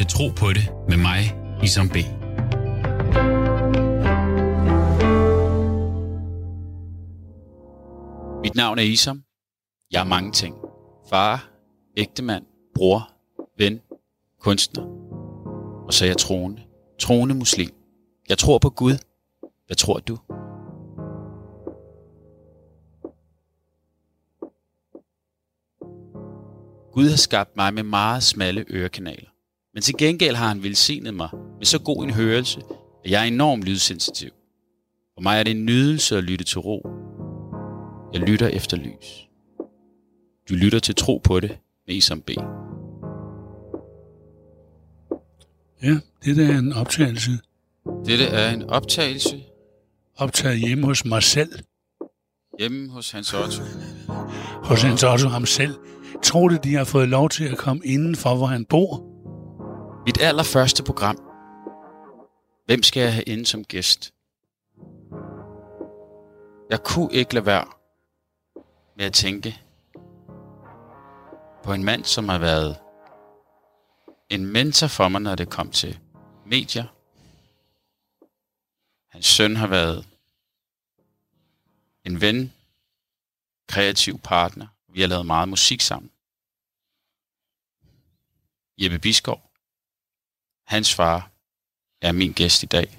til Tro på det med mig, Isam B. Mit navn er Isam. Jeg er mange ting. Far, ægtemand, bror, ven, kunstner. Og så er jeg troende. Troende muslim. Jeg tror på Gud. Hvad tror du? Gud har skabt mig med meget smalle ørekanaler. Men til gengæld har han velsignet mig med så god en hørelse, at jeg er enormt lydsensitiv. For mig er det en nydelse at lytte til ro. Jeg lytter efter lys. Du lytter til tro på det med Isam B. Ja, det der er en optagelse. Dette er en optagelse Optaget hjemme hos mig selv. hjemme hos Hans Otto. Hos Hans Otto ham selv. Tror du, de har fået lov til at komme indenfor, hvor han bor? Mit allerførste program. Hvem skal jeg have inde som gæst? Jeg kunne ikke lade være med at tænke på en mand, som har været en mentor for mig, når det kom til medier. Hans søn har været en ven, kreativ partner. Vi har lavet meget musik sammen. Jeppe Biskov, hans far, er min gæst i dag.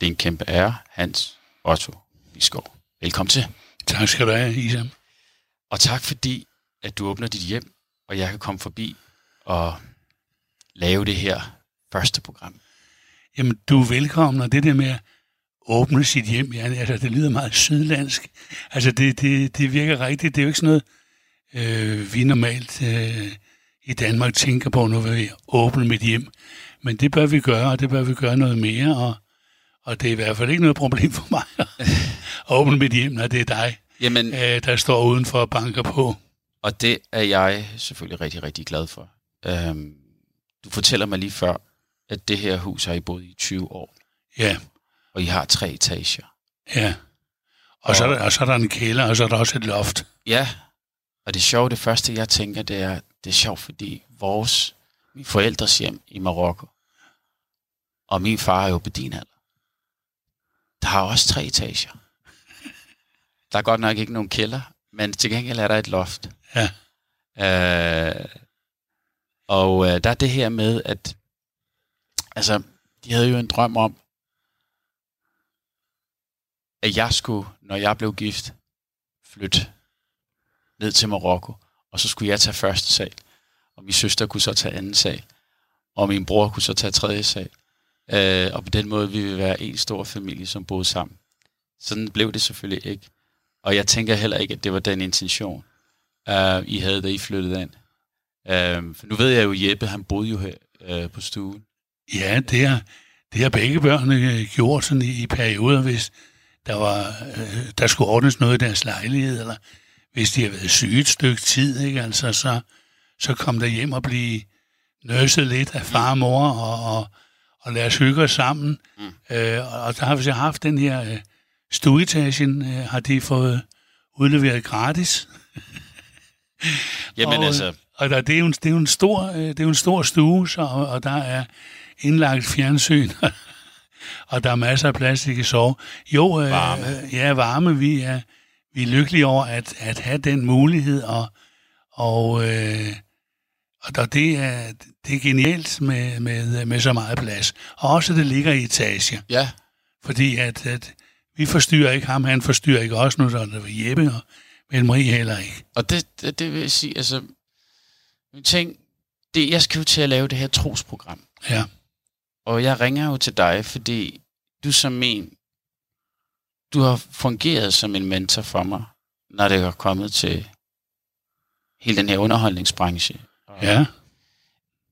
Det er en kæmpe ære, Hans Otto Biskov. Velkommen til. Tak skal du have, Isam. Og tak fordi, at du åbner dit hjem, og jeg kan komme forbi og lave det her første program. Jamen, du er velkommen, og det der med at åbne sit hjem, ja, altså, det lyder meget sydlandsk. Altså, det, det, det virker rigtigt. Det er jo ikke sådan noget, øh, vi normalt øh, i Danmark tænker på, når vi åbner mit hjem. Men det bør vi gøre, og det bør vi gøre noget mere, og, og det er i hvert fald ikke noget problem for mig at åbne mit hjem, når det er dig, Jamen, øh, der står udenfor og banker på. og det er jeg selvfølgelig rigtig, rigtig glad for. Øhm, du fortæller mig lige før, at det her hus har I boet i 20 år, Ja, og I har tre etager. ja. Og så, er der, og så er der en kælder, og så er der også et loft. Ja, og det sjove, det første jeg tænker, det er, det er sjovt, fordi vores, min forældres hjem i Marokko, og min far er jo på din alder, der har også tre etager. Der er godt nok ikke nogen kælder, men til gengæld er der et loft. Ja. Øh, og øh, der er det her med, at altså, de havde jo en drøm om, at jeg skulle, når jeg blev gift, flytte ned til Marokko, og så skulle jeg tage første sal, og min søster kunne så tage anden sal, og min bror kunne så tage tredje sal. Øh, og på den måde vi ville vi være en stor familie, som boede sammen. Sådan blev det selvfølgelig ikke. Og jeg tænker heller ikke, at det var den intention, øh, I havde, da I flyttede ind. Øh, for nu ved jeg jo, Jeppe, han boede jo her øh, på stuen. Ja, det har, det har begge børnene øh, gjort sådan i, i perioder, hvis der, var, øh, der skulle ordnes noget i deres lejlighed, eller hvis de har været syge et stykke tid, ikke? Altså, så, så kom der hjem og blive nøset lidt af far og mor, og, og, og lad os hygge os sammen. Mm. Øh, og- der har vi så haft den her øh, stueetagen, øh, har de fået udleveret gratis. Jamen og, altså, Og der, det, er jo en, det, er jo en stor, øh, det er jo en stor stue, så, og, og der er indlagt fjernsyn, og der er masser af plads, de kan sove. Jo, øh, Varme. ja, varme. Vi er, vi er lykkelige over at, at have den mulighed, og, og, øh, og der, det, er, det er genialt med, med, med så meget plads. Og også, det ligger i etager, ja, fordi at, at vi forstyrrer ikke ham, han forstyrrer ikke os nu, så det var Jeppe, og Mette Marie heller ikke. og det, det, det vil jeg sige, altså, en ting, det, jeg skal jo til at lave det her trosprogram. Ja. Og jeg ringer jo til dig, fordi du som en, du har fungeret som en mentor for mig, når det er kommet til hele den her underholdningsbranche. Ja,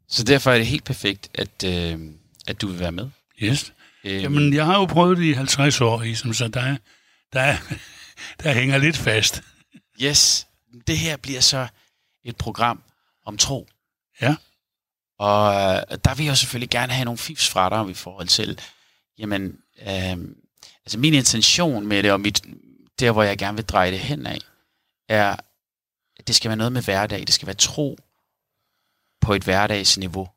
Så derfor er det helt perfekt, at, øh, at du vil være med. yes. Øh, Jamen, jeg har jo prøvet det i 50 år, ligesom, så der, der, der hænger lidt fast. Yes, det her bliver så et program om tro. Ja. Og øh, der vil jeg selvfølgelig gerne have nogle fifs fra dig i forhold til, jamen, øh, altså min intention med det, og mit, der hvor jeg gerne vil dreje det hen af, er, at det skal være noget med hverdag. Det skal være tro på et hverdagsniveau.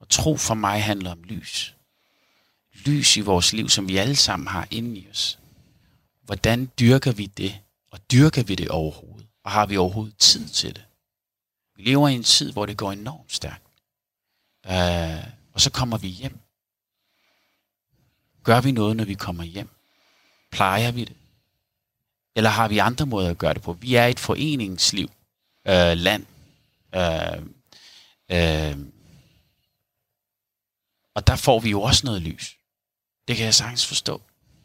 Og tro for mig handler om lys. Lys i vores liv, som vi alle sammen har inde i os. Hvordan dyrker vi det? Og dyrker vi det overhovedet? Og har vi overhovedet tid til det? Vi lever i en tid, hvor det går enormt stærkt. Øh, og så kommer vi hjem. Gør vi noget, når vi kommer hjem? Plejer vi det? Eller har vi andre måder at gøre det på? Vi er et foreningsliv, øh, land. Øh, øh, og der får vi jo også noget lys. Det kan jeg sagtens forstå.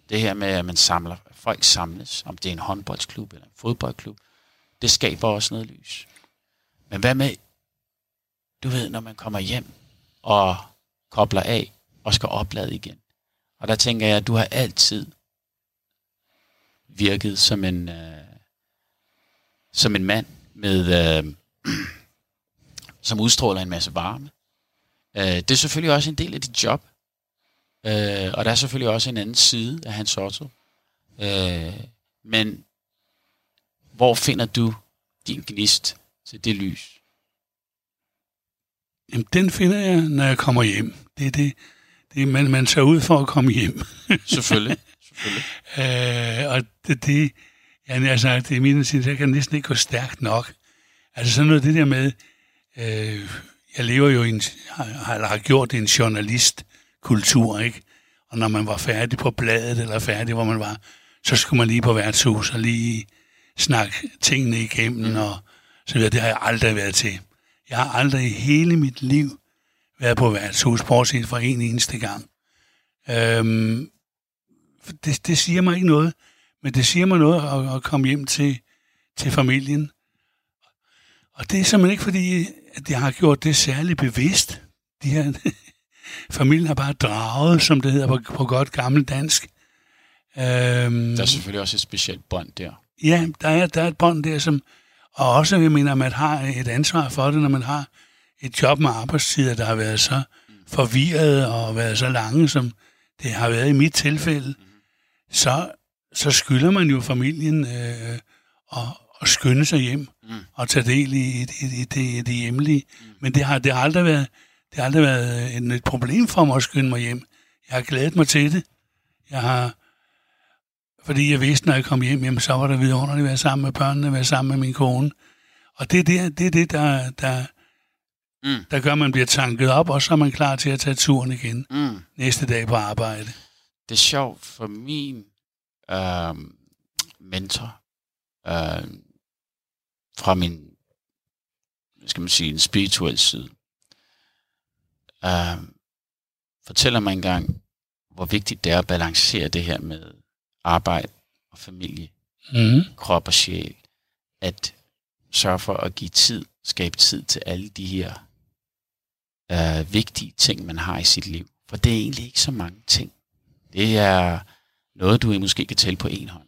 Det her med, at man samler, folk samles, om det er en håndboldsklub eller en fodboldklub, det skaber også noget lys. Men hvad med, du ved, når man kommer hjem og kobler af og skal oplade igen. Og der tænker jeg, at du har altid virket som en, øh, som en mand, med, øh, som udstråler en masse varme. Øh, det er selvfølgelig også en del af dit job. Øh, og der er selvfølgelig også en anden side af hans Otto. Øh, men hvor finder du din gnist til det lys? Jamen, den finder jeg, når jeg kommer hjem. Det er det, det man, man tager ud for at komme hjem. Selvfølgelig. Selvfølgelig. øh, og det, det jeg sagt, det er min tid, jeg kan næsten ikke gå stærkt nok. Altså sådan noget det der med, øh, jeg lever jo i en, har, har gjort en journalistkultur, ikke? Og når man var færdig på bladet, eller færdig, hvor man var, så skulle man lige på værtshus og lige snakke tingene igennem, mm. og så videre. Det har jeg aldrig været til. Jeg har aldrig i hele mit liv været på værtshus, bortset fra en eneste gang. Øhm, det, det siger mig ikke noget, men det siger mig noget at, at komme hjem til, til familien. Og det er simpelthen ikke fordi, at jeg har gjort det særligt bevidst. De her, familien har bare draget, som det hedder på, på godt gammel dansk. Øhm, der er selvfølgelig også et specielt bånd der. Ja, der er, der er et bånd der, som, og også, jeg mener, man har et ansvar for det, når man har et job med arbejdstider, der har været så forvirret og været så lange, som det har været i mit tilfælde, så, så skylder man jo familien øh, at, at skynde sig hjem mm. og tage del i, i, i, i det, det hjemlige. Mm. Men det har, det har aldrig været, det har aldrig været et, et problem for mig at skynde mig hjem. Jeg har glædet mig til det. Jeg har, fordi jeg vidste, når jeg kom hjem, jamen, så var det vidunderligt at være sammen med børnene, være sammen med min kone. Og det er det, det, er det der, der, mm. der gør, at man bliver tanket op, og så er man klar til at tage turen igen mm. næste dag på arbejde. Det er sjovt, for min øh, mentor øh, fra min, skal man sige, en spirituel side, øh, fortæller mig engang, hvor vigtigt det er at balancere det her med arbejde og familie, mm. krop og sjæl, at sørge for at give tid, skabe tid til alle de her øh, vigtige ting, man har i sit liv. For det er egentlig ikke så mange ting. Det er noget, du måske kan tælle på en hånd.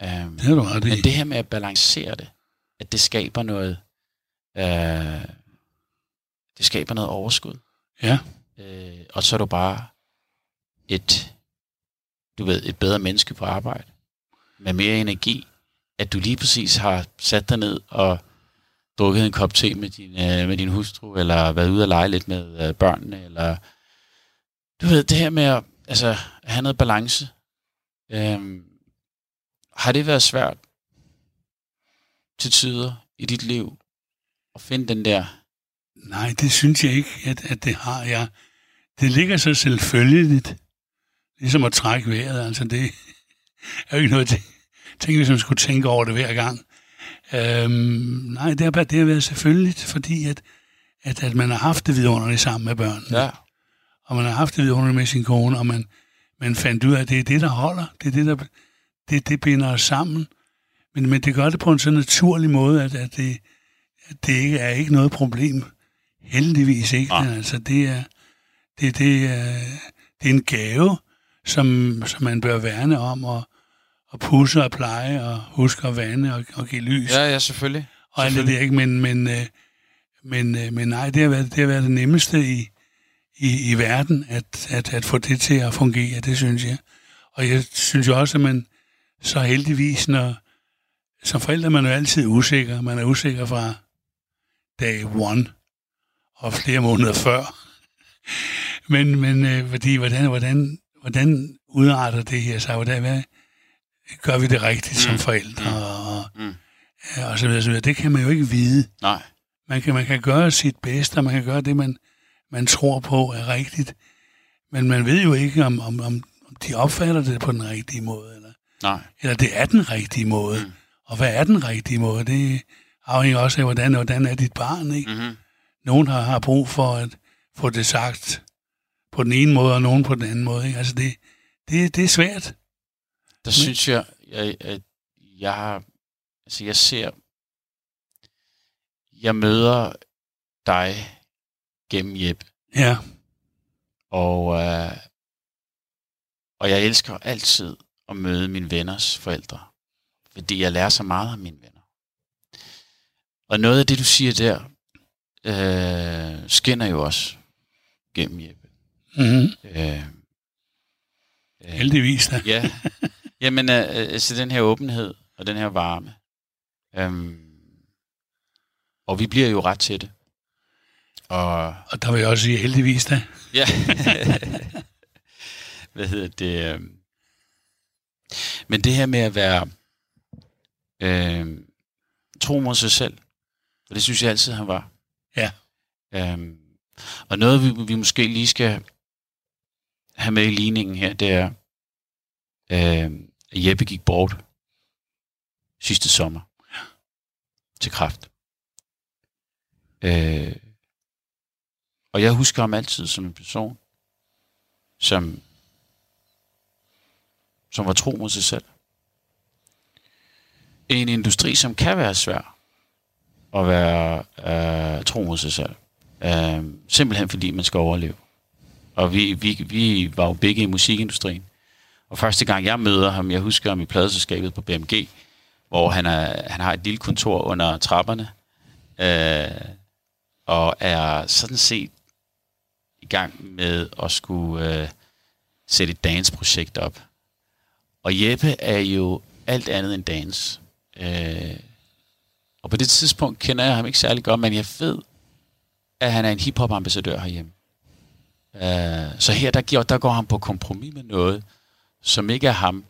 Um, det er du ret Men det her med at balancere det, at det skaber noget, øh, det skaber noget overskud. Ja. Øh, og så er du bare et du ved, et bedre menneske på arbejde, med mere energi, at du lige præcis har sat dig ned og drukket en kop te med din, øh, med din hustru, eller været ude og lege lidt med øh, børnene, eller du ved, det her med at, altså, at have noget balance. Øhm, har det været svært til tider i dit liv at finde den der? Nej, det synes jeg ikke, at, at det har jeg. Det ligger så selvfølgeligt ligesom at trække vejret. Altså det er jo ikke noget, tænk, hvis man skulle tænke over det hver gang. Øhm, nej, det har, det har været selvfølgeligt, fordi at, at, at man har haft det vidunderligt sammen med børnene. Ja. Og man har haft det vidunderligt med sin kone, og man, man fandt ud af, at det er det, der holder. Det er det, der det, det binder os sammen. Men, men det gør det på en så naturlig måde, at, at, det, at det ikke er ikke noget problem. Heldigvis ikke. Ja. Altså, det er, det, det, er, det er en gave, som, som man bør værne om, og, og pusse og pleje, og huske at vande og, og give lys. Ja, ja, selvfølgelig. Og alt det ikke, men, men, øh, men, øh, men nej, det har været det, har været det nemmeste i, i, i verden, at, at, at få det til at fungere, det synes jeg. Og jeg synes jo også, at man så heldigvis, når som forældre man er jo altid usikker. Man er usikker fra dag one og flere måneder før. men, men øh, fordi, hvordan, hvordan, hvordan udarter det her sig? Hvordan, hvad, gør vi det rigtigt som Mm. forældre? Mm. Og, Mm. ja, og så videre, så videre. Det kan man jo ikke vide. Nej. Man kan, man kan gøre sit bedste, og man kan gøre det, man, man tror på er rigtigt. Men man ved jo ikke, om, om, om, om de opfatter det på den rigtige måde, eller, Nej. eller det er den rigtige måde. Mm. Og hvad er den rigtige måde? Det afhænger også af, hvordan, hvordan er dit barn, ikke? Mm-hmm. Nogen har, har brug for at få det sagt på den ene måde, og nogen på den anden måde, ikke? Altså, det, det, det er svært. Der synes jeg, jeg, at jeg har, altså jeg ser, jeg møder dig gennem Jeppe, Ja, og, øh, og jeg elsker altid at møde mine venners forældre, fordi jeg lærer så meget af mine venner. Og noget af det, du siger der, øh, skinner jo også gennem Jeppe. mm-hmm. Øh, øh, heldigvis da. Ja, jamen øh, øh, altså den her åbenhed og den her varme. Øhm, og vi bliver jo ret til det. Og Og der vil jeg også sige heldigvis da. ja, hvad hedder det? øhm, Men det her med at være øh, tro mod sig selv, og det synes jeg altid, han var. Ja. Øhm, og noget, vi, vi måske lige skal have med i ligningen her, det er, øh, at Jeppe gik bort sidste sommer til kraft. Øh, og jeg husker ham altid som en person, som, som var tro mod sig selv. En industri, som kan være svær at være øh, tro mod sig selv. Øh, simpelthen fordi man skal overleve. Og vi, vi, vi var jo begge i musikindustrien. Og første gang jeg møder ham, jeg husker ham i pladeselskabet på BMG, hvor han, er, han har et lille kontor under trapperne, øh, og er sådan set i gang med at skulle øh, sætte et dansprojekt op. Og Jeppe er jo alt andet end dans. Øh, og på det tidspunkt kender jeg ham ikke særlig godt, men jeg ved, at han er en hiphop-ambassadør herhjemme. Øh, så her der, giver, der går han på kompromis med noget, som ikke er ham,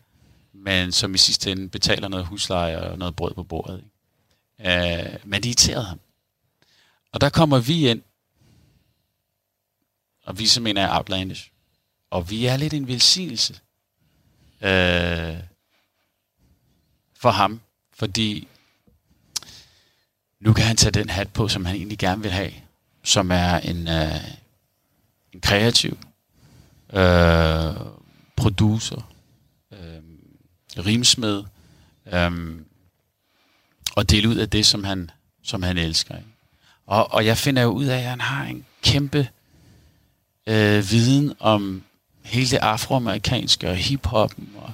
men som i sidste ende betaler noget husleje og noget brød på bordet. Ikke? Øh, men det irriterede ham. Og der kommer vi ind, og vi som en er outlandish. Og vi er lidt en velsignelse øh, for ham, fordi nu kan han tage den hat på, som han egentlig gerne vil have, som er en, øh, en kreativ øh, producer, øh, rimsmed, øh, og dele ud af det, som han, som han elsker. Ikke? Og, og jeg finder jo ud af, at han har en kæmpe øh, viden om hele det afroamerikanske og hiphoppen. Og,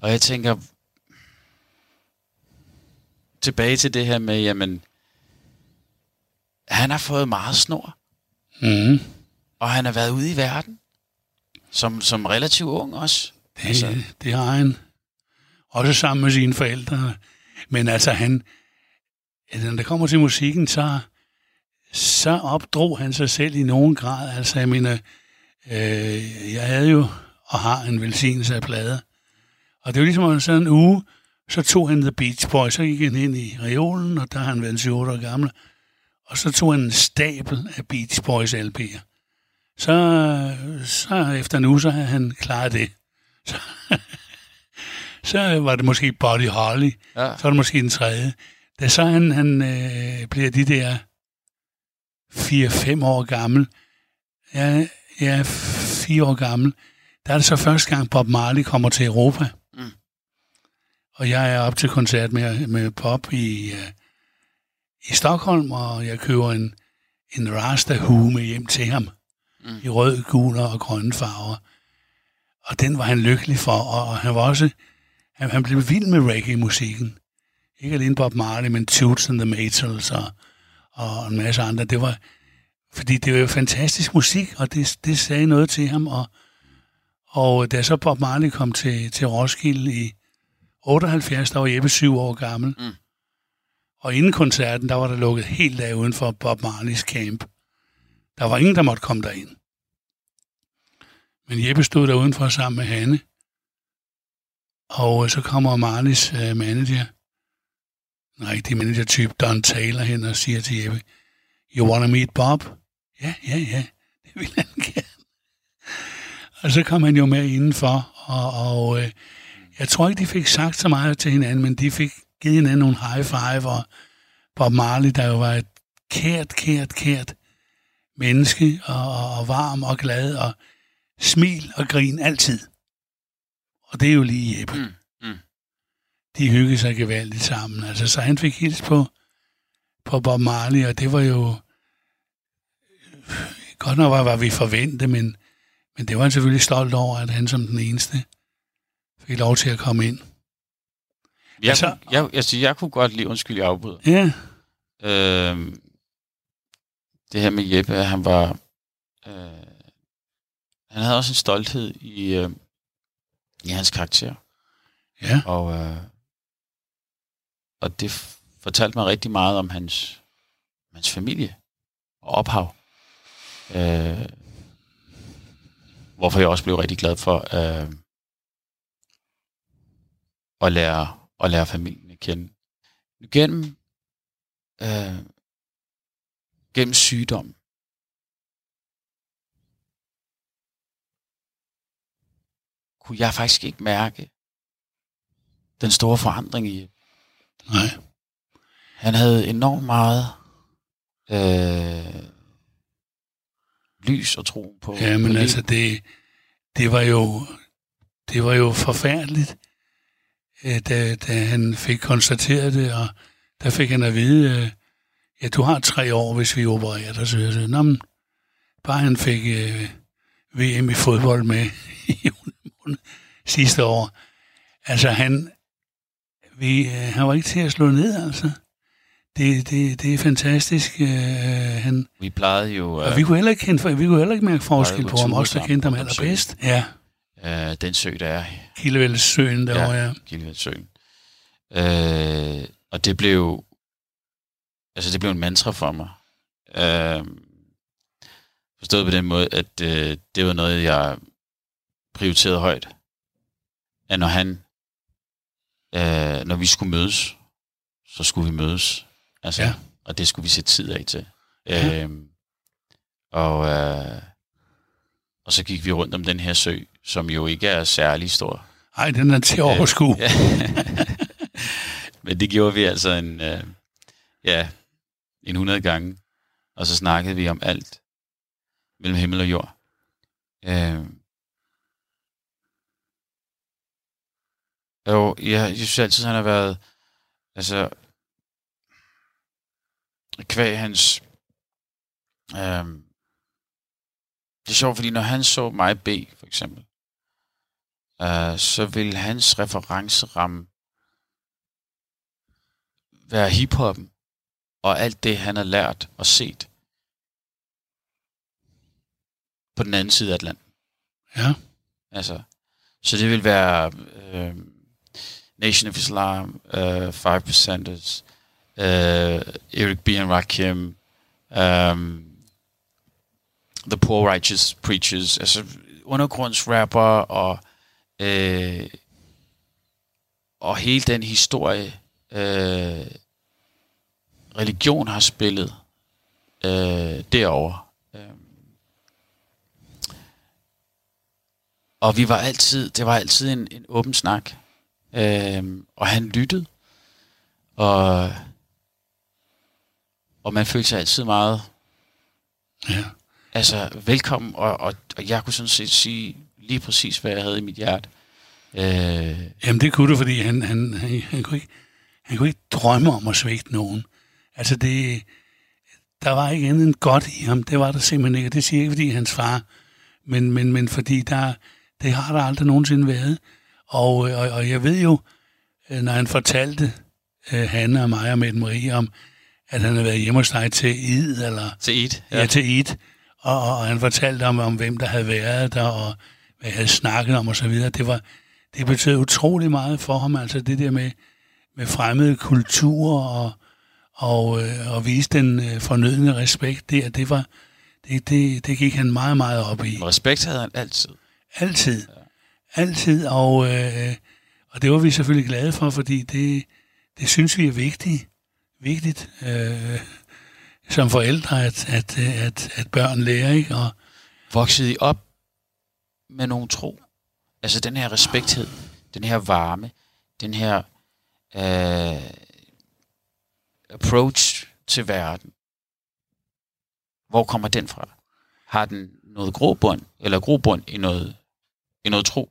og jeg tænker tilbage til det her med, jamen, han har fået meget snor, Mm. og han har været ude i verden, som, som relativt ung også. Det, altså. det har han. Også sammen med sine forældre. Men altså, han, når det kommer til musikken, så, så opdrog han sig selv i nogen grad. Altså, jeg mener, øh, jeg havde jo og har en velsignelse af plader. Og det var ligesom sådan en uge, så tog han The Beach Boys, så gik han ind i reolen, og der har han været 7 år gammel. Og så tog han en stabel af Beach Boys LP'er. Så, så efter uge, så havde han klaret det. Så, så var det måske Buddy Holly, Ja. så var det måske den tredje. Da så han, han øh, bliver de der 4-5 år gammel, ja, ja, 4 år gammel, der er det så første gang Bob Marley kommer til Europa. Og jeg er op til koncert med, med Bob i, øh, i Stockholm, og jeg køber en, en Rasta hue med hjem til ham Mm. i rød, gul og grønne farver. Og den var han lykkelig for, og, og han var også, han, han blev vild med reggae-musikken. Ikke alene Bob Marley, men Toots and the Maytals og, og en masse andre. Det var, fordi det var jo fantastisk musik, og det, det sagde noget til ham. Og, og da så Bob Marley kom til, til Roskilde i 78, der var Jeppe syv år gammel. Mm. Og inden koncerten, der var der lukket helt af uden for Bob Marleys camp. Der var ingen, der måtte komme derind. Men Jeppe stod der udenfor sammen med Hanne. Og øh, så kommer Marlis øh, manager, en rigtig manager-type, Don Taylor, hen og siger til Jeppe, You wanna meet Bob? Ja, ja, ja, det vil han gerne. Og så kom han jo med indenfor, og, og øh, jeg tror ikke, de fik sagt så meget til hinanden, men de fik givet hinanden nogle high five, og Bob Marley, der jo var et kært, kært, kært menneske, og, og varm og glad, og smil og grin altid. Og det er jo lige Jeppe. Mm. Mm. De hyggede sig gevaldigt sammen. Altså, så han fik hils på, på Bob Marley, og det var jo... Godt nok var, var vi forventet, men, men det var han selvfølgelig stolt over, at han som den eneste fik lov til at komme ind. Jeg, Altså- altså, jeg, jeg, jeg, jeg kunne godt lide, undskyld, jeg afbryder. Ja, Øh, det her med Jeppe, han var... Øh, han havde også en stolthed i, øh, i hans karakter. ja, Og, øh, og det fortalte mig rigtig meget om hans, hans familie og ophav. Øh, hvorfor jeg også blev rigtig glad for øh, at, lære, at lære familien at kende. Gennem, øh, gennem sygdom. kunne jeg faktisk ikke mærke den store forandring i nej. han havde enormt meget øh, lys og tro på. Ja, på men livet. altså, det, det var jo, det var jo forfærdeligt, da, da han fik konstateret det, og der fik han at vide, øh, ja, du har tre år, hvis vi opererer dig, så jeg sagde, Nå, men, bare han fik øh, VM i fodbold med i Unemund sidste år. Altså, han, vi, øh, han var ikke til at slå ned, altså. Det, det, det er fantastisk. Øh, han, Vi plejede jo og øh, vi kunne heller ikke, kende, vi kunne heller ikke mærke forskel på ham, os der kendte ham allerbedst. Ja, øh, den sø, der er Kildevældsøen derovre, ja. Gildevældsøen. Øh, og det blev altså det blev en mantra for mig. Øh, forstået på den måde, at øh, det var noget, jeg prioriterede højt. At når han, øh, når vi skulle mødes, så skulle vi mødes. Altså, ja. Og det skulle vi sætte tid af til. Ja. Øh, og, øh, og så gik vi rundt om den her sø, som jo ikke er særlig stor. Ej, den er til at overskue. Ja. Men det gjorde vi altså en, øh, ja, en 100 gange. Og så snakkede vi om alt mellem himmel og jord. Øh, jo, ja, jeg synes altid, han har været, altså, kvæg hans, øh, det er sjovt, fordi når han så mig bede, for eksempel, øh, så vil hans referenceramme være hiphoppen og alt det, han har lært og set på den anden side af Atlanten. Ja, Altså, så det vil være øh, Nation of Islam, øh, Five Percenters, øh, Eric B. and Rakim, um, The Poor Righteous Preachers, altså undergrundsrapper og øh, og hele den historie, øh, religion har spillet øh, derovre. Øh, og vi var altid, det var altid en, en åben snak. Øh, og han lyttede. Og, og man følte sig altid meget ja. altså, velkommen, og, og, og jeg kunne sådan set sige lige præcis, hvad jeg havde i mit hjerte. Øh, Jamen, det kunne du, fordi han, han, han, han, kunne ikke, han kunne ikke drømme om at svigte nogen. Altså, det, der var ikke andet end godt i ham. Det var der simpelthen ikke. Og det siger jeg ikke, fordi hans far, men, men, men fordi der, det har der aldrig nogensinde været. Og, og, og jeg ved jo, øh, når han fortalte øh, Hanne og mig og Mette Marie om, at han havde været hjemme hos dig til Id, eller til et. ja. ja, til Id, og, og, og han fortalte om, om, hvem der havde været der, og hvad jeg havde snakket om, og så videre. Det, var, det betød utrolig meget for ham, altså det der med, med fremmede kulturer, og, og, øh, og vise den øh, fornødne respekt der, det var, det, det, det gik han meget, meget op i. Respekt havde han altid. Altid. Altid, og, øh, og det var vi selvfølgelig glade for, fordi det, det synes vi er vigtigt, vigtigt øh, som forældre, at, at, at, at børn lærer, ikke? Og, Voksede I op med nogen tro? Altså den her respekthed, den her varme, den her øh, approach til verden. Hvor kommer den fra? Har den noget grobund, eller grobund i noget, i noget tro?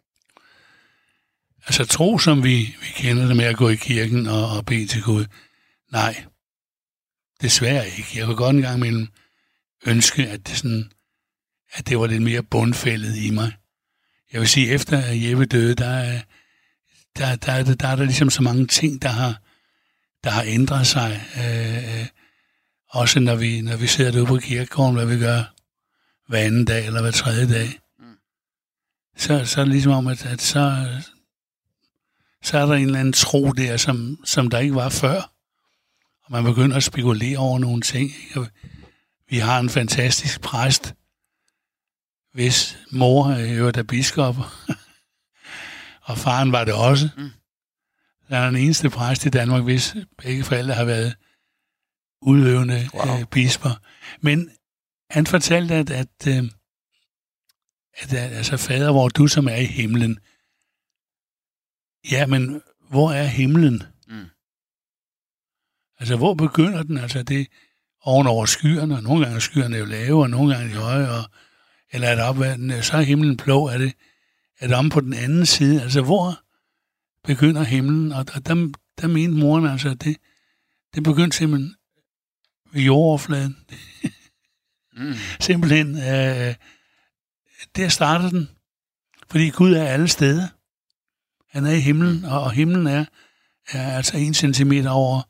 altså tro, som vi, vi kender det med at gå i kirken og, og bede til Gud, nej, desværre ikke. Jeg kunne godt engang imellem ønske, at det, sådan, at det var lidt mere bundfældet i mig. Jeg vil sige, efter at Jeppe døde, der er, der, der, der, der er der ligesom så mange ting, der har, der har ændret sig. Øh, øh, også når vi, når vi sidder derude på kirkegården, hvad vi gør hver anden dag eller hver tredje dag. Så, så er det ligesom om, at, at så, så er der en eller anden tro der, som, som der ikke var før. Og man begynder at spekulere over nogle ting. Ikke? Vi har en fantastisk præst, hvis mor øh, jo er biskop, og faren var det også. Mm. Der er den eneste præst i Danmark, hvis begge forældre har været udøvende Wow. wow. øh, bisper. Men han fortalte, at, at, øh, at, at altså, fader, hvor du som er i himlen, ja, men hvor er himlen? Mm. Altså, hvor begynder den? Altså, det er ovenover skyerne, og nogle gange er skyerne jo lave, og nogle gange er de høje, og, eller er det op, så er himlen blå, er det, er det om på den anden side? Altså, hvor begynder himlen? Og, og der, der mente moren altså, at det, det begyndte simpelthen ved jordoverfladen. Mm. Simpelthen, øh, der starter den. Fordi Gud er alle steder. Han er i himlen, og, og himlen er, er altså en centimeter over,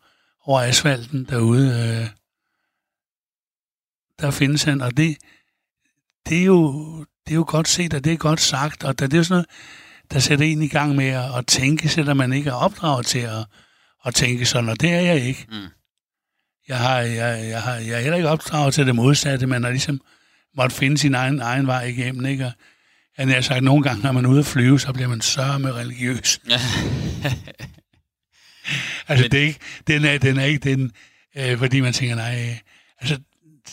over asfalten derude. Øh, der findes han, og det, det, er jo, det er jo godt set, og det er godt sagt, og det er jo sådan noget, der sætter en i gang med at, at tænke, selvom man ikke er opdraget til at, at tænke sådan, og det er jeg ikke. Mm. Jeg, har, jeg, jeg, har, jeg er heller ikke opdraget til det modsatte, man har ligesom måtte finde sin egen, egen vej igennem, ikke? Og jeg har sagt, nogle gange, når man er ude at flyve, så bliver man sørge med religiøs. Altså, Men- det er ikke, den er, den er ikke den, øh, fordi man tænker, nej, øh, altså,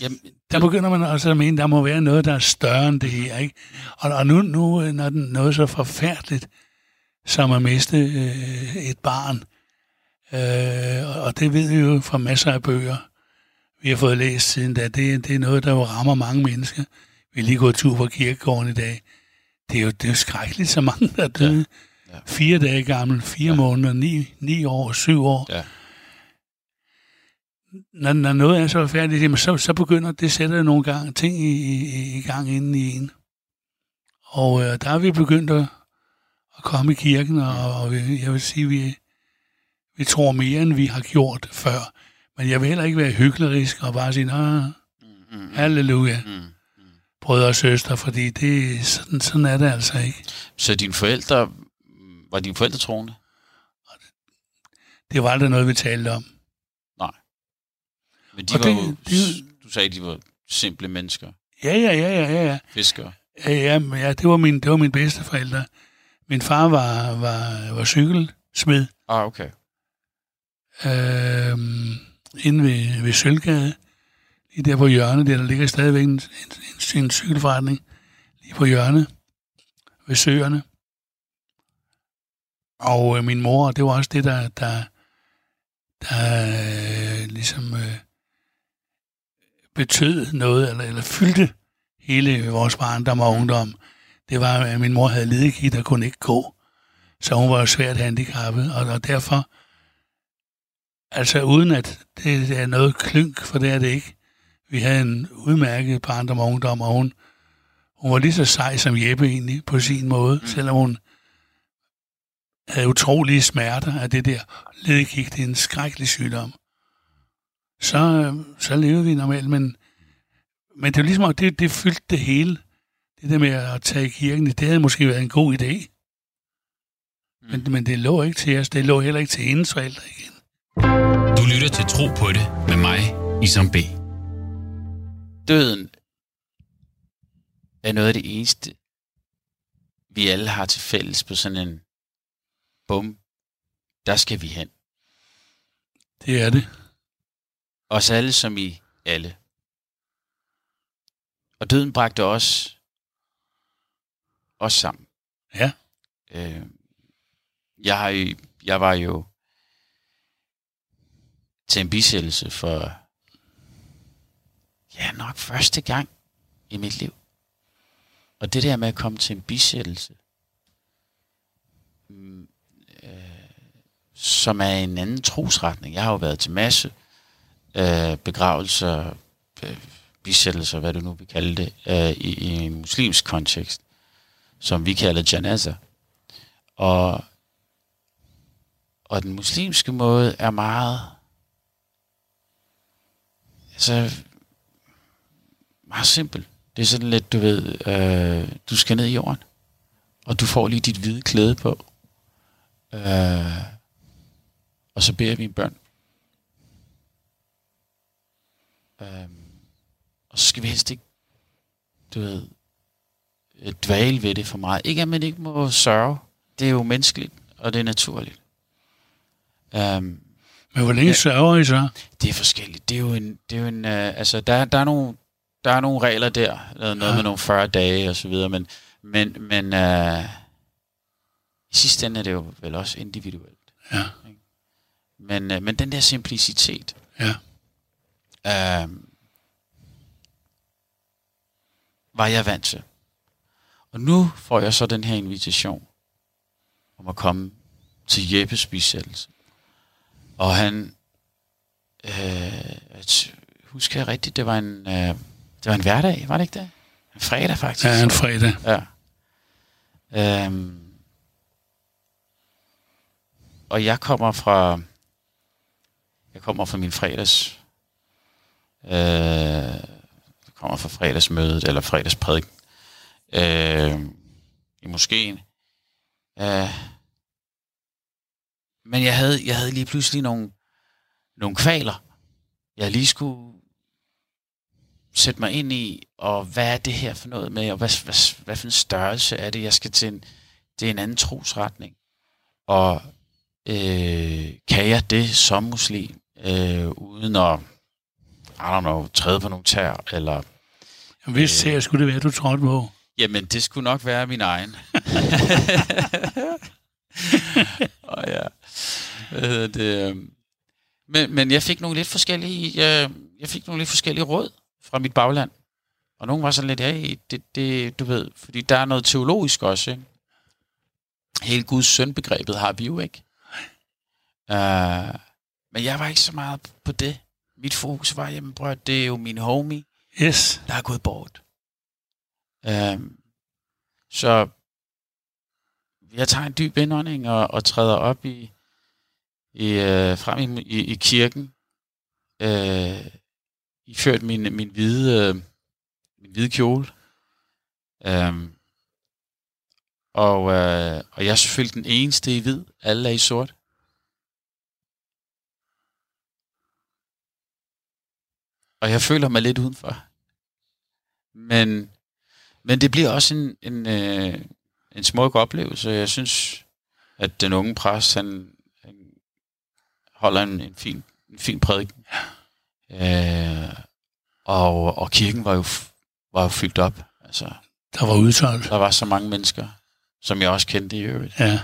Jamen, der begynder man også at mene, der må være noget, der er større end det her, ikke? Og, og nu, nu, øh, når den noget så forfærdeligt, som at miste øh, et barn, øh, og- og det ved vi jo fra masser af bøger, vi har fået læst siden da, det, det er noget, der jo rammer mange mennesker. Vi er lige gået tur på kirkegården i dag. Det er jo, det er jo skrækkeligt, så mange der er døde. Ja. Ja. Fire dage gammel, fire ja. måneder, ni, ni år, syv år. Ja. Når, når noget er så færdigt, jamen, så, så begynder det sætter jo nogle gange ting i, i, i gang inden i en. Og øh, der er vi begyndt at, at komme i kirken, og, og jeg vil sige, vi, vi tror mere, end vi har gjort før. Men jeg vil heller ikke være hyklerisk og bare sige, Nå, Mm, mm, halleluja, mm. brødre og søstre, fordi det, sådan, sådan er det altså ikke. Så dine forældre, var dine forældre troende? Det var aldrig noget, vi talte om. Men de Og var det- jo, det- du sagde, de var simple mennesker, Ja, ja, ja, ja, ja, fiskere. Ja, ja, men ja det var min, det var min bedste forældre. Min far var, var, var cykelsmed Ah, okay. øh, inde ved, ved Sølvgade. Lige der på hjørnet, der, der ligger stadigvæk en, en, en, en cykelforretning. Lige på hjørnet ved søerne. Og øh, min mor, det var også det, der, der, der øh, ligesom øh, betød noget, eller, eller fyldte hele vores barndom og ungdom. Det var, at min mor havde ledegigt og kunne ikke gå. Så hun var jo svært handicappet, og, og derfor, altså uden at det er noget klynk, for det er det ikke. Vi havde en udmærket barndom og ungdom, og hun, hun var lige så sej som Jeppe egentlig, på sin måde, mm. selvom hun havde utrolige smerter af det der ledegigt. Det er en skrækkelig sygdom. Så, øh, så levede vi normalt, men, men det var ligesom, at det, det fyldte det hele. Det der med at tage i kirken, det havde måske været en god idé. Men, men det lå ikke til os. Det lå heller ikke til hendes forældre igen. Du lytter til Tro på det med mig, Isam B. Døden er noget af det eneste, vi alle har til fælles på sådan en bum, der skal vi hen. Det er det. Os alle som i alle. Og døden bragte os, os sammen. Ja. Øh, jeg, har jeg var jo til en bisættelse for, ja, nok første gang i mit liv. Og det der med at komme til en bisættelse, mm, øh, som er en anden trosretning. Jeg har jo været til masse øh, begravelser, øh, bisættelser, hvad du nu vil kalde det, øh, i, i en muslimsk kontekst, som vi kalder janaza. Og, og den muslimske måde er meget, altså, meget simpel. Det er sådan lidt, du ved, øh, du skal ned i jorden, og du får lige dit hvide klæde på, øh, og så beder vi en børn. Øh, og så skal vi helst ikke, du ved, øh, dvæle ved det for meget. Ikke at man ikke må sørge. Det er jo menneskeligt, og det er naturligt. Um, Men hvor længe ja. sørger I så? det er forskelligt. Det er jo en, det er jo en uh, altså der, der er nogle, der er nogle regler der, noget, Ja. med nogle 40 dage og så videre, men, men, men uh, i sidste ende er det jo vel også individuelt. Ja. Men, uh, men den der simplicitet, Ja. Uh, var jeg vant til. Og nu får jeg så den her invitation om at komme til Jeppes bisættelse. Og han, øh, husker jeg rigtigt, det var en, øh, det var en hverdag, var det ikke det? En fredag faktisk. Ja, en fredag. Ja. Øhm, og jeg kommer fra jeg kommer fra min fredags øh, kommer fra fredagsmødet eller fredagsprædiken øh, i moskeen. Øh, men jeg havde, jeg havde lige pludselig nogle, nogle kvaler, jeg lige skulle sætte mig ind i, og hvad er det her for noget med, og hvad, hvad, hvad for en størrelse er det, jeg skal til en, det er en anden trosretning. Og øh, kan jeg det som muslim, øh, uden at, i don't know, træde på nogle tær, eller Hvis ser skulle det være, du trådte på. Jamen, det skulle nok være min egen. og ja. Hvad det? øhm. Men, men jeg fik nogle lidt forskellige, jeg, jeg fik nogle lidt forskellige råd fra mit bagland. Og nogle var sådan lidt, hey, det, det, du ved, fordi der er noget teologisk også, ikke? Hele Guds sønbegrebet har vi jo ikke. Uh, men jeg var ikke så meget på det. Mit fokus var, jamen bror, det er jo min homie, Yes. der er gået bort. Øhm, så jeg tager en dyb indånding og, og træder op i, i øh, frem i, i, i kirken. Øh, iført min, min hvide øh, min hvide kjole. Øhm, og, øh, og jeg er selvfølgelig den eneste i hvid. Alle er i sort. Og jeg føler mig lidt udenfor. Men, men det bliver også en, en, øh, en smuk oplevelse. Jeg synes, at den unge præst, han, han holder en, en, fin, en fin prædiken. Øh, og, og kirken var jo, var jo fyldt op. Altså, Der var udsolgt. der var så mange mennesker, som jeg også kendte i øvrigt. Ja.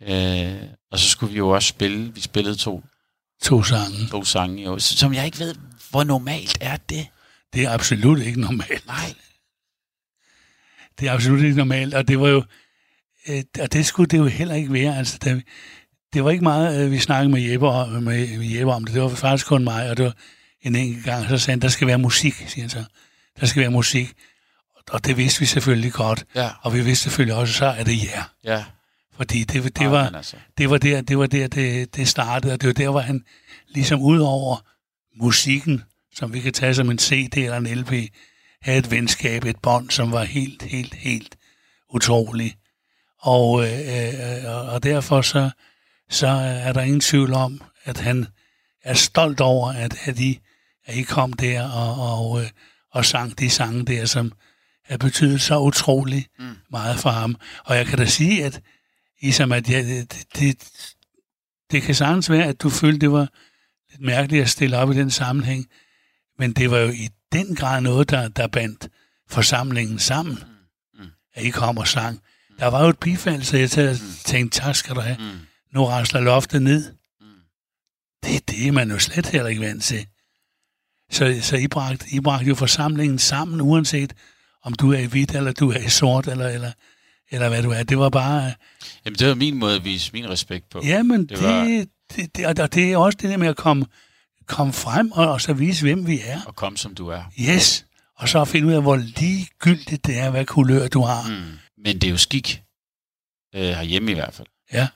Øh, og så skulle vi jo også spille. Vi spillede to, To sange. to sange, jo, som jeg ikke ved, hvor normalt er det. Det er absolut ikke normalt. Nej. Det er absolut ikke normalt, og det var jo, øh, og det skulle det jo heller ikke være. Altså, det, det var ikke meget, øh, vi snakkede med Jeppe, om, med, med Jeppe om det. Det var faktisk kun mig, og det var en enkelt gang, så sagde han, der skal være musik, siger han så. Der skal være musik. Og det vidste vi selvfølgelig godt. Ja, Og vi vidste selvfølgelig også, så er det ja. ja. Fordi det, det, Nej, var, altså, det var der, det var der, det, det startede, og det var der, hvor han ligesom ud over musikken, som vi kan tage som en CD eller en LP, havde et venskab, et bånd, som var helt, helt, helt utroligt. Og, øh, øh, og derfor så, så er der ingen tvivl om, at han er stolt over, at, at, I, at I kom der og, og, øh, og sang de sange der, som havde betydet så utrolig Mm. meget for ham. Og jeg kan da sige, at ligesom at jeg, det, det, det kan sagtens være, at du følte, det var lidt mærkeligt at stille op i den sammenhæng, men det var jo i den grad noget, der, der bandt forsamlingen sammen, Mm. at I kom og sang. Der var jo et bifald, så jeg tager- tænkte, tak skal du have. Mm. Nu rasler loftet ned. Mm. Det, det er man jo slet heller ikke vant til. Så, så I, bragte, I bragte jo forsamlingen sammen, uanset om du er i hvidt, eller du er i sort, eller, eller, eller hvad du er. Det var bare... Jamen, det var min måde at vise min respekt på. Jamen, Det det, var- det, det, og det er også det der med at komme, komme frem og, og så vise, hvem vi er. Og kom som du er. Yes. Og så finde ud af, hvor ligegyldigt det er, hvad kulør du har. Mm. Men det er jo skik, øh, herhjemme i hvert fald, Ja.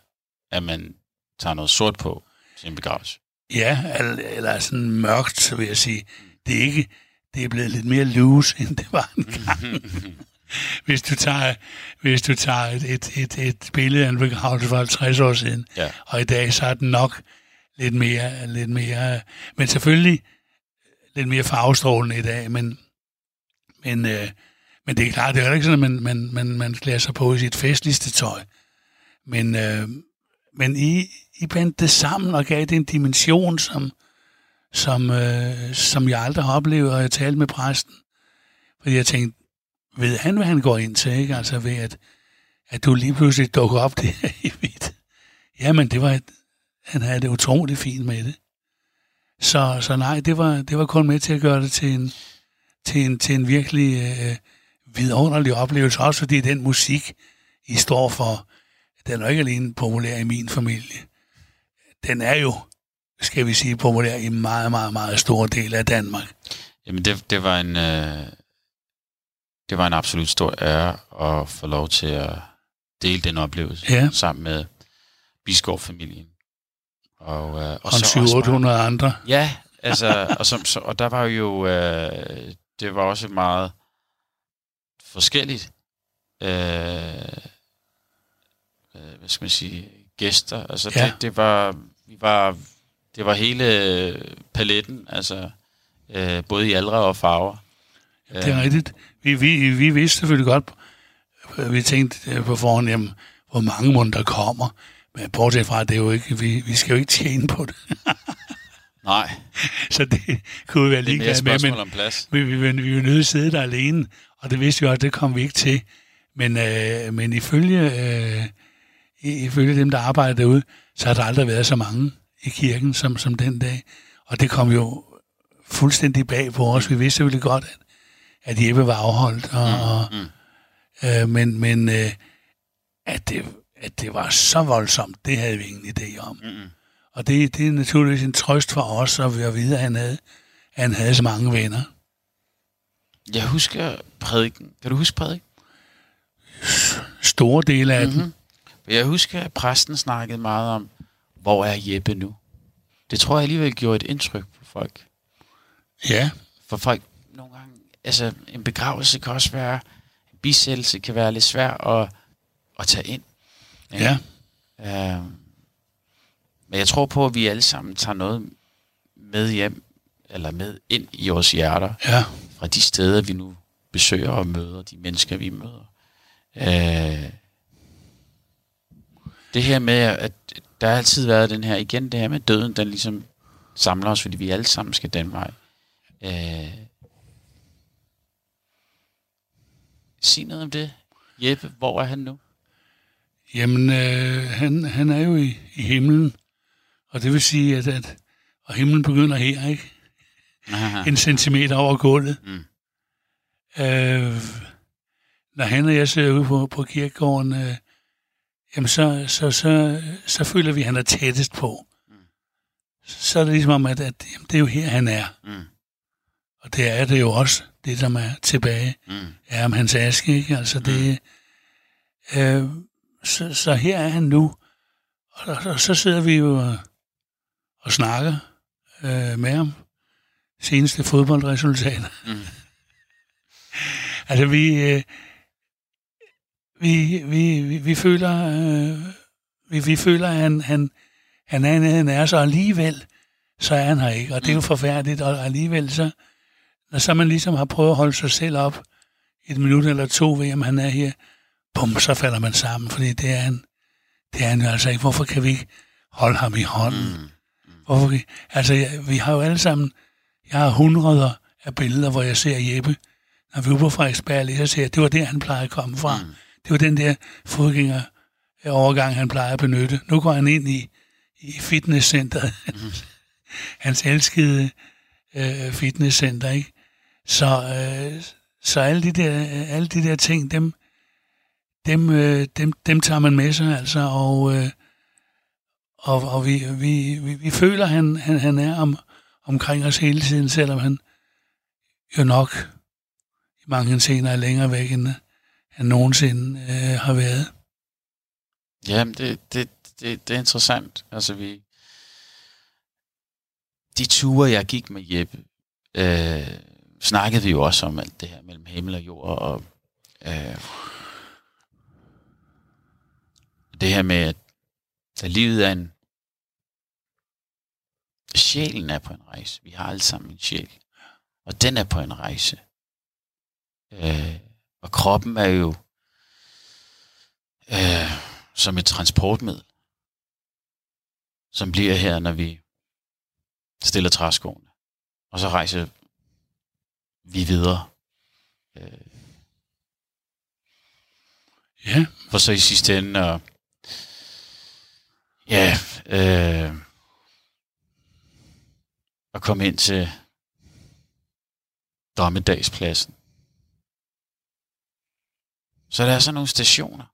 at man tager noget sort på til en begravelse. Ja, eller, eller sådan mørkt, så vil jeg sige. Det er ikke, det er blevet lidt mere loose, end det var engang. hvis du tager, hvis du tager et, et, et, et billede af en begravelse for 50 år siden, Ja. og i dag så er den nok lidt mere, lidt mere, men selvfølgelig lidt mere farvestrålende i dag, men, men, øh, men det er klart, det er jo ikke sådan, at man, man, man, man klæder sig på i sit festligste tøj. Men, øh, men I, I bandt det sammen og gav det en dimension, som, som, øh, som jeg aldrig har oplevet, og jeg talte med præsten. Fordi jeg tænkte, ved han, hvad han går ind til, ikke? Altså ved, at, at du lige pludselig dukker op det her i hvidt. Jamen, det var et, han havde det utroligt fint med det. Så, så nej, det var, det var kun med til at gøre det til en, til en, til en virkelig øh, vidunderlig oplevelse, også fordi den musik, I står for, den er jo ikke alene populær i min familie. Den er jo, skal vi sige, populær i meget, meget, meget stor del af Danmark. Jamen, det, det var en... Øh, det var en absolut stor ære at få lov til at dele den oplevelse Ja. sammen med Biskov-familien. Og, øh, og, Og så også bare- 700 andre. Ja, altså, og, som, så, og der var jo, øh, det var også meget forskelligt, øh, øh, hvad skal man sige, gæster. Altså Ja. det, det var, vi var, det var hele paletten, altså øh, både i aldre og farver. Det er rigtigt. Vi, vi, vi vidste selvfølgelig godt, øh, vi tænkte øh, på forhånd, jamen, hvor mange måneder der kommer. Men bortset fra, det er jo ikke, vi, vi skal jo ikke tjene på det. Nej, Så det kunne vi være ligeglade et med. Men om plads. vi, vi, vi, vi var nødt til at sidde der alene, og det vidste vi også, det kom vi ikke til. Men, øh, men ifølge, øh, ifølge dem, der arbejder derude, så har der aldrig været så mange i kirken som, som den dag. Og det kom jo fuldstændig bag på os. Vi vidste selvfølgelig godt, at, at Jeppe var afholdt. Og, og, Mm. øh, men men øh, at, det, at det var så voldsomt, det havde vi ingen idé om. Mm-mm. Og det, det er naturligvis en trøst for os at at vide, at han havde, at han havde så mange venner. Jeg husker prædiken. Kan du huske prædiken? Store dele af mm-hmm. den. Jeg husker, at præsten snakkede meget om, hvor er Jeppe nu? Det tror jeg alligevel gjorde et indtryk på folk. Ja, For folk altså en begravelse kan også være, en bisættelse kan være lidt svær at, at tage ind. ja, Øh, men jeg tror på, at vi alle sammen tager noget med hjem, eller med ind i vores hjerter, ja. fra de steder, vi nu besøger og møder, de mennesker, vi møder. Øh, det her med, at der har altid været den her, igen det her med døden, den ligesom samler os, fordi vi alle sammen skal den vej. Øh, sig noget om det. Jeppe, hvor er han nu? Jamen, øh, han, han er jo i, i himlen. Og det vil sige, at, at og himlen begynder her, ikke? Aha. En centimeter over gulvet. Mm. Øh, når han og jeg sidder ude på, på kirkegården, øh, jamen så, så, så, så føler vi, at han er tættest på. Så er det ligesom om, at, at jamen, det er jo her, han er. Mm. Og det er det jo også, det som er tilbage. Mm. er om hans aske, ikke? Altså det... Øh, så, så her er han nu. Og, og så sidder vi jo og, og snakker øh, med ham. Seneste fodboldresultater. Mm. Altså vi... Øh, vi, vi, vi, vi føler... Øh, vi, vi føler, at han, han, han er, han er så alligevel, så er han her ikke. Og det er jo forfærdeligt, og alligevel så, når så man ligesom har prøvet at holde sig selv op et minut eller to ved, om han er her, bum, så falder man sammen, fordi det er han, det er han jo altså ikke. Hvorfor kan vi ikke holde ham i hånden? Mm. Hvorfor kan, altså, jeg, vi har jo alle sammen, jeg har hundreder af billeder, hvor jeg ser Jeppe, når vi er på Frederiksberg, så ser jeg, det var der, han plejede at komme fra. Mm. Det var den der fodgænger overgang, han plejer at benytte. Nu går han ind i, i fitnesscenteret. Mm. Hans elskede øh, fitnesscenter, ikke? Så, øh, så alle de der, alle de der ting, dem, dem, øh, dem, dem tager man med sig, altså, og, øh, og, og vi, vi, vi, vi føler, at han, han, han er om, omkring os hele tiden, selvom han jo nok i mange scener er længere væk, end han nogensinde øh, har været. Jamen, det, det, det, det er interessant. Altså, vi... De ture, jeg gik med Jeppe, øh, snakkede vi jo også om alt det her mellem himmel og jord, og øh, det her med, at, at livet er en... Sjælen er på en rejse. Vi har alle sammen en sjæl. Og den er på en rejse. Øh, og kroppen er jo øh, som et transportmiddel, som bliver her, når vi stiller træskoene. Og så rejser vi videre. Øh, Ja, for så i sidste ende at ja, øh, at komme ind til dommedagspladsen. Så der er sådan nogle stationer.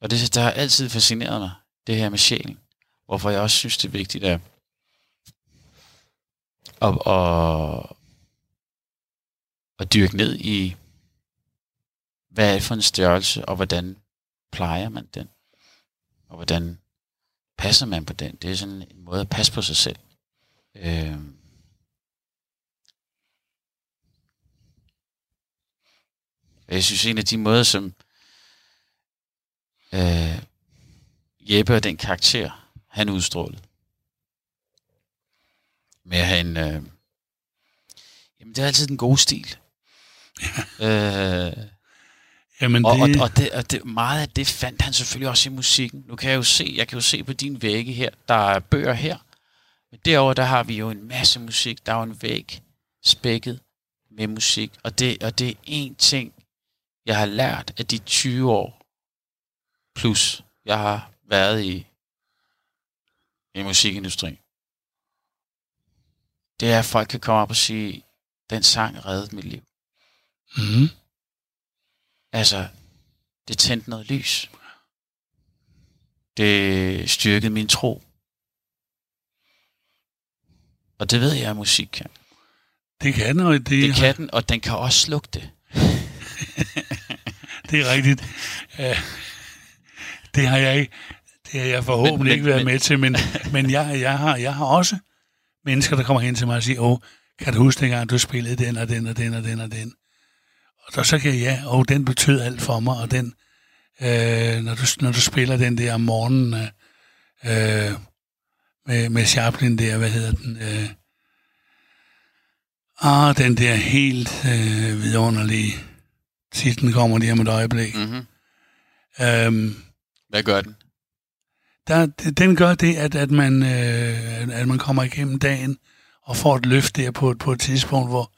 Og det, der har altid fascineret mig, det her med sjælen. Hvorfor jeg også synes, det er vigtigt at, at, at, at dyrke ned i, hvad er det for en størrelse, og hvordan plejer man den? Og hvordan passer man på den? Det er sådan en måde at passe på sig selv. Øh, Og jeg synes, en af de måder, som øh, Jeppe og den karakter, han udstrålede, med at have en... Øh, jamen, det er altid den gode stil. øh, jamen og, det, og, og, det, og det, meget af det fandt han selvfølgelig også i musikken. Nu kan jeg jo se, jeg kan jo se på din vægge her, der er bøger her. Men derover der har vi jo en masse musik. Der er jo en væg spækket med musik. Og det, og det er en ting, jeg har lært af de 20 år plus, jeg har været i, i musikindustrien. Det er, at folk kan komme op og sige, den sang reddede mit liv. mm, Altså, det tændte noget lys. Det styrkede min tro. Og det ved jeg, at musik kan. det kan, og det, Det kan den, og den kan også slukke det. det er rigtigt. Ja, det har jeg ikke, det har jeg forhåbentlig Men- men- ikke været men- med til, men, men jeg, jeg, har, jeg har også mennesker, der kommer hen til mig og siger, åh, kan du huske dengang, du spillede den og den og den og den og den? Og så, så kan jeg, ja, åh, den betød alt for mig, og den, øh, når, du, når du spiller den der om morgenen øh, med, med Chaplin der, hvad hedder den? Øh, ah, den der helt øh, vidunderlige titlen kommer lige om et øjeblik. Mm-hmm. Øhm, Hvad gør den? Der, den gør det, at, at, man, øh, at man kommer igennem dagen og får et løft der på, på et tidspunkt, hvor,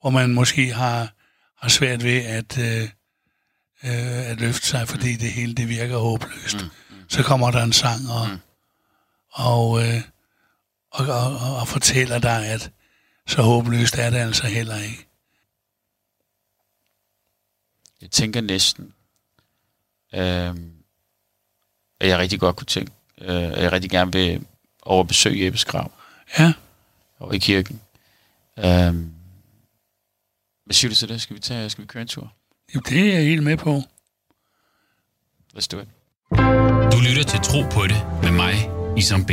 hvor man måske har, har svært ved at, øh, øh, at løfte sig, fordi det hele det virker håbløst. Mm, Så kommer der en sang og, Mm. og, øh, og, og, og, og fortæller dig, at så håbløst er det altså heller ikke. Jeg tænker næsten, øh, at jeg rigtig godt kunne tænke, øh, at jeg rigtig gerne vil over besøge Jeppes grav Ja, over i kirken. Øh, hvad siger du til det? Skal vi, tage, skal vi køre en tur? jo, det er jeg helt med på. Let's do it. Du lytter til Tro på det med mig, Isam B.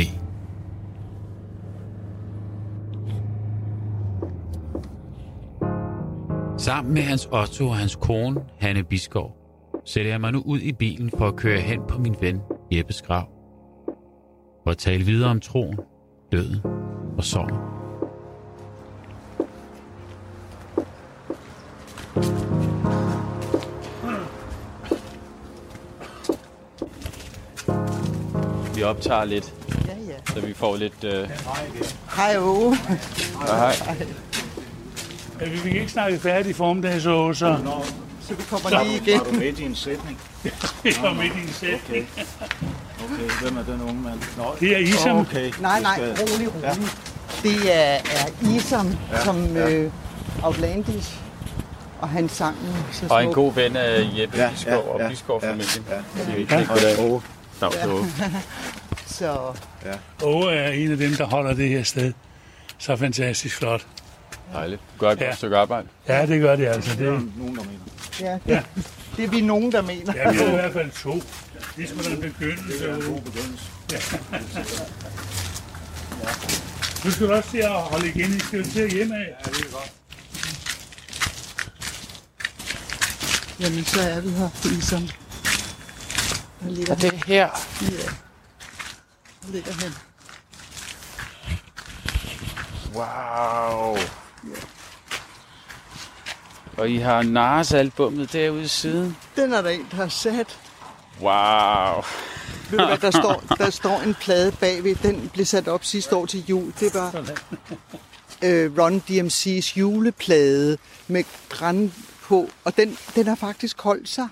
Sammen med Hans Otto og hans kone, Hanne Biskov, sætter jeg mig nu ud i bilen for at køre hen på min ven Jeppes grav, for at tale videre om troen, døden og sorgen. Vi optager lidt, ja, ja. så vi får lidt... Øh... Hej, Åge. Hej. hej. Ja, vi fik ikke snakket færdigt i formiddag, så... så... Så vi kommer lige igen. Var du midt i en sætning? jeg var midt i en sætning. Okay, hvem er den unge mand? Nå, Det er Isam. Okay. Nej, nej, rolig, rolig. Det er, er Isam, ja, som ja. øh, Outlandis, og han sang så Og en smukt. god ven af Jeppe Ja, Biskov ja, og ja, Biskov-familien. ja, Det er ja. vigtigt. Og det er Åge. Dags ja. Så Åge er en af dem, der holder det her sted. Så fantastisk flot. Dejligt. Gør et Ja. godt stykke arbejde. Ja, det gør det altså. Det er Det, der nogen, der mener. Ja, det, det er vi nogen, der mener. ja, vi er i hvert fald to. Det skal da en begyndelse. en Åge. god begyndelse. Nu skal du også til at holde igen. I skal jo til at hjemme af. Ja, det er godt. Jamen, så er vi her, Isam. Der ligger, Og det er her. ja, der ligger han. Wow. Og I har Nars-albummet derude i siden. Den er der en, der har sat. Wow. Ved du hvad, der står, der står en plade bagved. Den blev sat op sidste år til jul. Det var øh, Ron DMC's juleplade med græn på. Og den, den har faktisk holdt sig.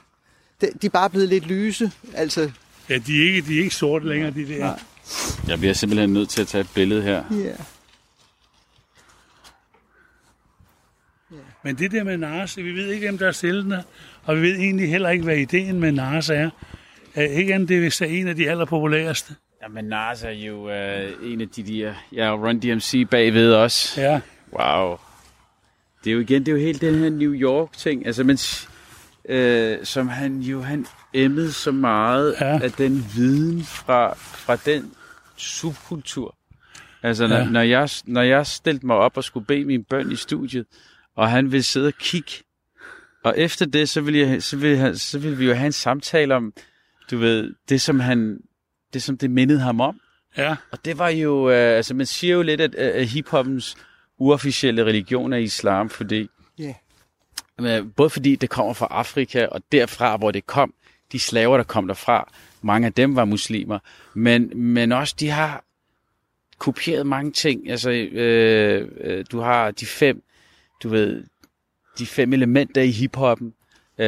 De, de er bare blevet lidt lyse. Altså, Ja, de er ikke, de er ikke sorte længere, de der. Nej. Jeg bliver simpelthen nødt til at tage et billede her. ja. Men det der med Nars, vi ved ikke, hvem der er stillende, og vi ved egentlig heller ikke, hvad ideen med Nars er. er ikke andet, det er en af de allerpopulæreste. Jamen, Nars er jo øh, en af de der... Ja, Run DMC bagved også. Ja, Wow. Det er jo igen, det er jo helt den her New York-ting, altså, men, øh, som han jo, han emmede så meget ja. af den viden fra, fra den subkultur. Altså, når, Ja. når, jeg, når jeg stillede mig op og skulle bede min bøn i studiet, og han ville sidde og kigge, og efter det, så ville, jeg, så ville, han, så ville vi jo have en samtale om, du ved, det som han, det som det mindede ham om. ja, Og det var jo, øh, altså man siger jo lidt, at, at hiphoppens uofficielle religion er islam, fordi, Ja. øh, både fordi det kommer fra Afrika, og derfra, hvor det kom, de slaver, der kom derfra, mange af dem var muslimer, men, men også de har kopieret mange ting. Altså, øh, øh, du har de fem, du ved, de fem elementer i hiphoppen, øh,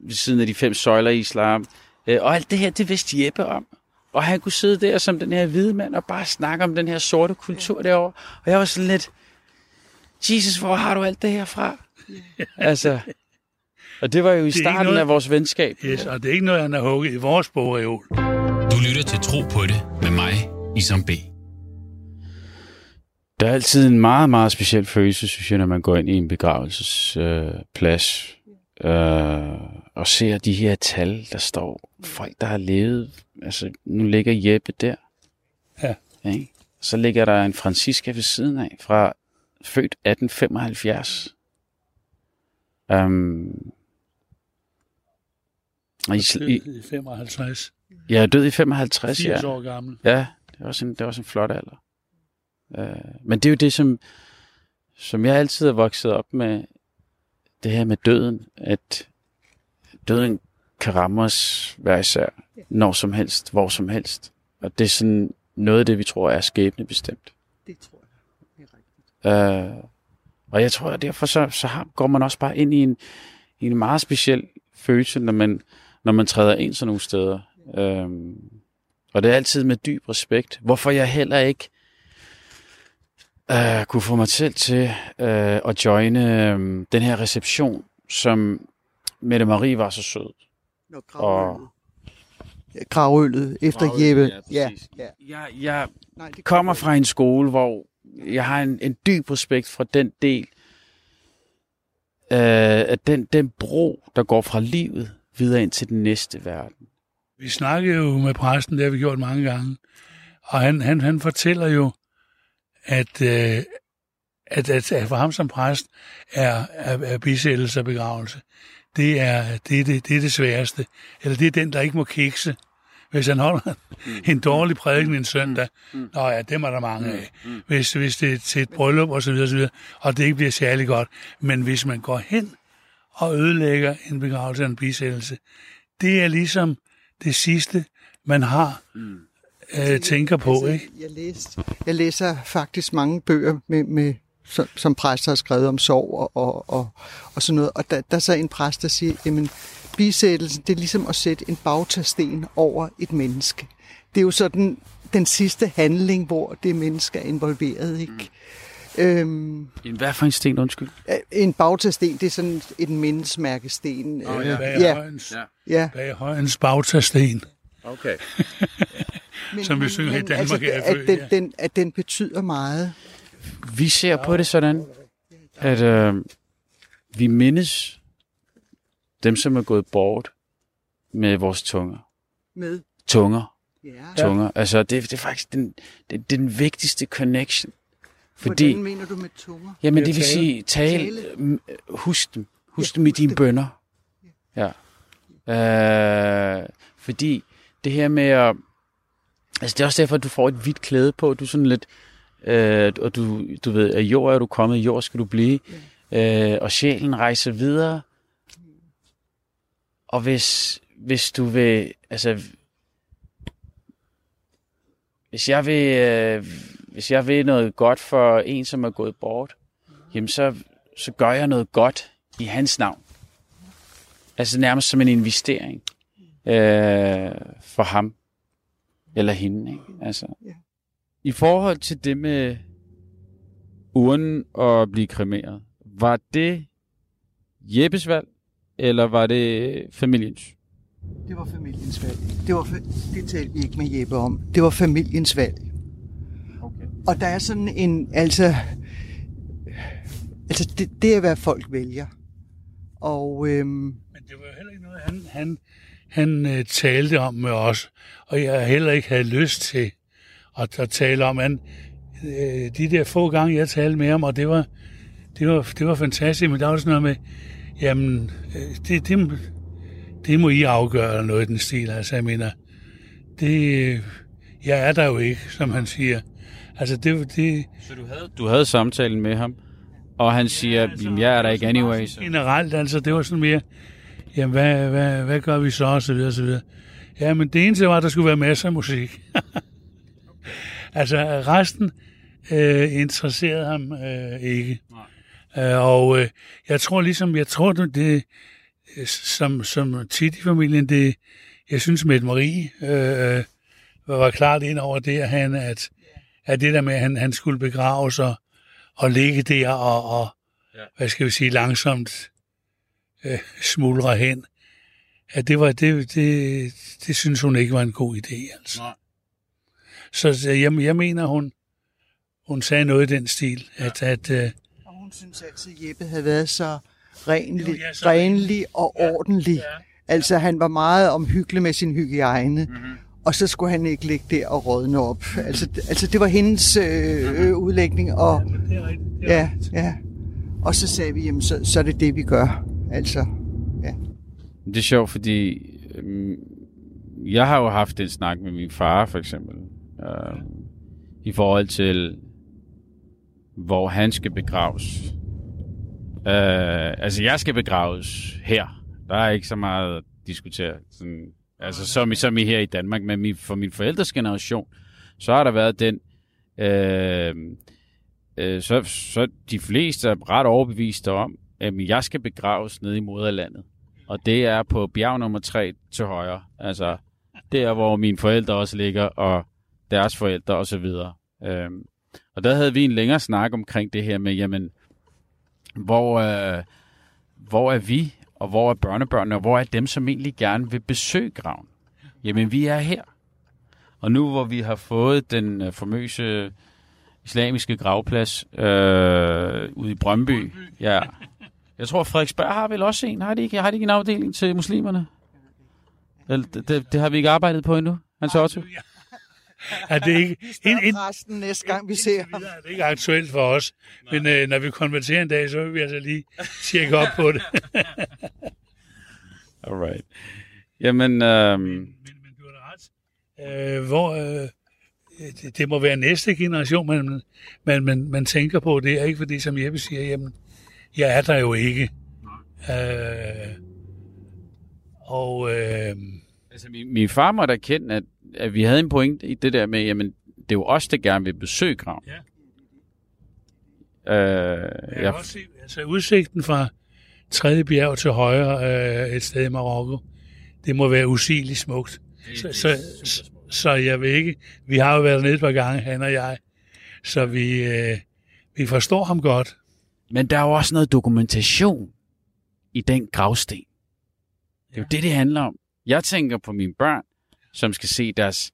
ved siden af de fem søjler i islam. Øh, og alt det her, det vidste Jeppe om. Og han kunne sidde der som den her hvide mand og bare snakke om den her sorte kultur derovre. Og jeg var sådan lidt, Jesus, hvor har du alt det her fra? altså, og det var jo i starten noget- af vores venskab. yes, og det er ikke noget, han har hugget i vores bogreol. Du lytter til Tro på det med mig, Isam B. Der er altid en meget, meget speciel følelse, synes jeg, når man går ind i en begravelsesplads øh, øh, og ser de her tal, der står folk, der har levet. Altså, nu ligger Jeppe der. Ja. Ikke? Så ligger der en Francisca ved siden af, fra født 1875. Um, og i, i, I 55, jeg er død i 55, 80 ja. år gammel. Ja, det er også en, det er også en flot alder. Uh, men det er jo det, som, som jeg altid har vokset op med, det her med døden, at døden kan ramme os hver især, når som helst, hvor som helst. Og det er sådan noget af det, vi tror er skæbnebestemt. Det tror jeg. Det er rigtigt. Uh, og jeg tror, at derfor så, så har, går man også bare ind i en, i en meget speciel følelse, når man, når man træder ind sådan nogle steder. Um, og det er altid med dyb respekt. Hvorfor jeg heller ikke uh, kunne få mig selv til uh, at joine um, den her reception, som Mette Marie var så sød. Gravølet. Ja, gravølet efter Gravølet, Jeppe. ja, Ja, ja. Jeg, jeg Nej, det kommer fra en skole, hvor jeg har en, en dyb respekt for den del øh, af den, den bro, der går fra livet videre ind til den næste verden. Vi snakkede jo med præsten, det har vi gjort mange gange, og han, han, han fortæller jo, at, øh, at, at, at for ham som præst er, er, er bisættelse og begravelse, det er det, er det, det er det sværeste. Eller det er den, der ikke må kikse. Hvis han holder en dårlig prædiken en søndag, nå ja, dem er der mange af. Hvis, hvis det er til et bryllup og så videre, så videre, og det ikke bliver særlig godt. Men hvis man går hen og ødelægger en begravelse og en bisættelse, det er ligesom det sidste, man har, øh, tænker på, altså, ikke? Jeg, læste, jeg læser faktisk mange bøger, med, med, som, som præster har skrevet om sorg og, og, og, og sådan noget. Og der, der er så en præst, der siger, jamen, bisættelsen, det er ligesom at sætte en bagtasten over et menneske. Det er jo sådan den sidste handling, hvor det menneske er involveret, ikke? Mm. Øhm, En hvad for en sten, undskyld? en bagtasten, det er sådan en mindesmærkesten. Åh, øh, ja. Bag ja, højens, ja. bag højens bagtasten. Okay. Men, Som vi synger i Danmark, altså, er at, den, ja. den, at den betyder meget. Vi ser på det sådan, at øh, vi mindes dem, som er gået bort med vores tunger. Med, Tunger. ja. Tunger. Altså, det, det er faktisk den, det, det er den vigtigste connection. Fordi, Hvordan mener du med tunger? jamen det vil sige, tale, Tale. husk dem. Husk Ja, dem i husk dine dem. bønder. Ja. Øh, fordi det her med at... Altså, det er også derfor, at du får et hvidt klæde på. Du er sådan lidt... Øh, og du, du ved, at jord er du kommet, jord skal du blive. Øh, og sjælen rejser videre. Og hvis, hvis du vil... Altså, hvis jeg vil, øh, hvis jeg vil noget godt for en, som er gået bort, jamen så, så gør jeg noget godt i hans navn. Altså nærmest som en investering øh, for ham eller hende. Ikke? Altså. Ja. I forhold til det med og at blive kremeret, var det Jeppes valg, eller var det familiens? Det var familiens valg. Det, var, fa- det talte vi ikke med Jeppe om. Det var familiens valg. Okay. Og der er sådan en, altså, altså det, det er, hvad folk vælger. Og øhm, Men det var jo heller ikke noget, han, han, han øh, talte om med os, og jeg heller ikke havde lyst til at, at tale om. Han, øh, de der få gange, jeg talte med ham, og det var, det var, det var fantastisk, men der var sådan noget med, jamen, øh, det, det, det må I afgøre, eller noget i den stil. Altså, jeg mener, det, jeg er der jo ikke, som han siger. Altså, det, det, Så du havde, du havde samtalen med ham, og han siger, ja, altså, jeg er der ikke anyway. Så. generelt, altså, det var sådan mere, jamen, hvad, hvad, hvad gør vi så, og så videre, og så videre. Ja, men det eneste var, at der skulle være masser af musik. altså, resten øh, interesserede ham øh, ikke. Øh, og øh, jeg tror ligesom, jeg tror, det, det øh, som, som tit i familien, det, jeg synes, Mette Marie øh, var klart ind over det, at, han, at, at det der med, at han, han skulle begraves og, og ligge der og, og ja. hvad skal vi sige, langsomt øh, smuldre hen, at det, var, det, det, det synes hun ikke var en god idé. Altså. Nej. Så jeg, jeg mener, hun, hun sagde noget i den stil, at, at øh, Og hun synes altid, at Jeppe havde været så renlig, Jo, ja, så renlig og ordentlig. Altså, han var meget omhyggelig med sin hygiejne. Mhm. Mm-hmm. Og så skulle han ikke ligge der og rådne op. Altså, altså det var hendes øh, øh, udlægning. Og, det er rigtigt. Det er ja, ja. og så sagde vi, jamen, så, så er det det, vi gør. Altså, ja. Det er sjovt, fordi øh, jeg har jo haft en snak med min far, for eksempel, øh, i forhold til, hvor han skal begraves. Øh, altså, jeg skal begraves her. Der er ikke så meget at diskutere. Sådan, altså, som, i- som i her i Danmark. Men min, for min forældres generation, så har der været den... Øh, øh, så, så de fleste er ret overbeviste om, Jamen, jeg skal begraves nede i moderlandet. Og det er på bjerg nummer 3 til højre. Altså, der hvor mine forældre også ligger, og deres forældre og så videre. Øhm, og der havde vi en længere snak omkring det her med, jamen, hvor, øh, hvor er vi, og hvor er børnebørnene, og hvor er dem, som egentlig gerne vil besøge graven? Jamen, vi er her. Og nu hvor vi har fået den øh, famøse islamiske gravplads øh, ude i Brøndby, ja, jeg tror, Frederiksberg har vel også en. Har de ikke, har de ikke en afdeling til muslimerne? Eller, det, det, det har vi ikke arbejdet på endnu, Hans Otto. Er det ikke, en, en, Resten næste gang, vi ser ham. det er ikke aktuelt for os, men øh, når vi konverterer en dag, så vil vi altså lige tjekke op på det. Alright. Jamen, øhm, men, men du har ret. Øh, hvor, øh, det, det må være næste generation, man, man, man, man tænker på. Det er ikke fordi, som Jeppe siger, jamen, jeg er der jo ikke. Øh, og øh, altså, min, min far måtte erkende, at at vi havde en point i det der med, jamen, det er jo os, der gerne vil besøge graven. Ja. Øh, Jeg kan jeg, godt se, altså udsigten fra tredje bjerg til højre øh, et sted i Marokko, det må være usigeligt smukt. Så, så, så, så jeg ved ikke, vi har jo været nede et par gange, han og jeg, så vi, øh, vi forstår ham godt. Men der er jo også noget dokumentation i den gravsten. Det er jo det, det handler om. Jeg tænker på mine børn, som skal se deres...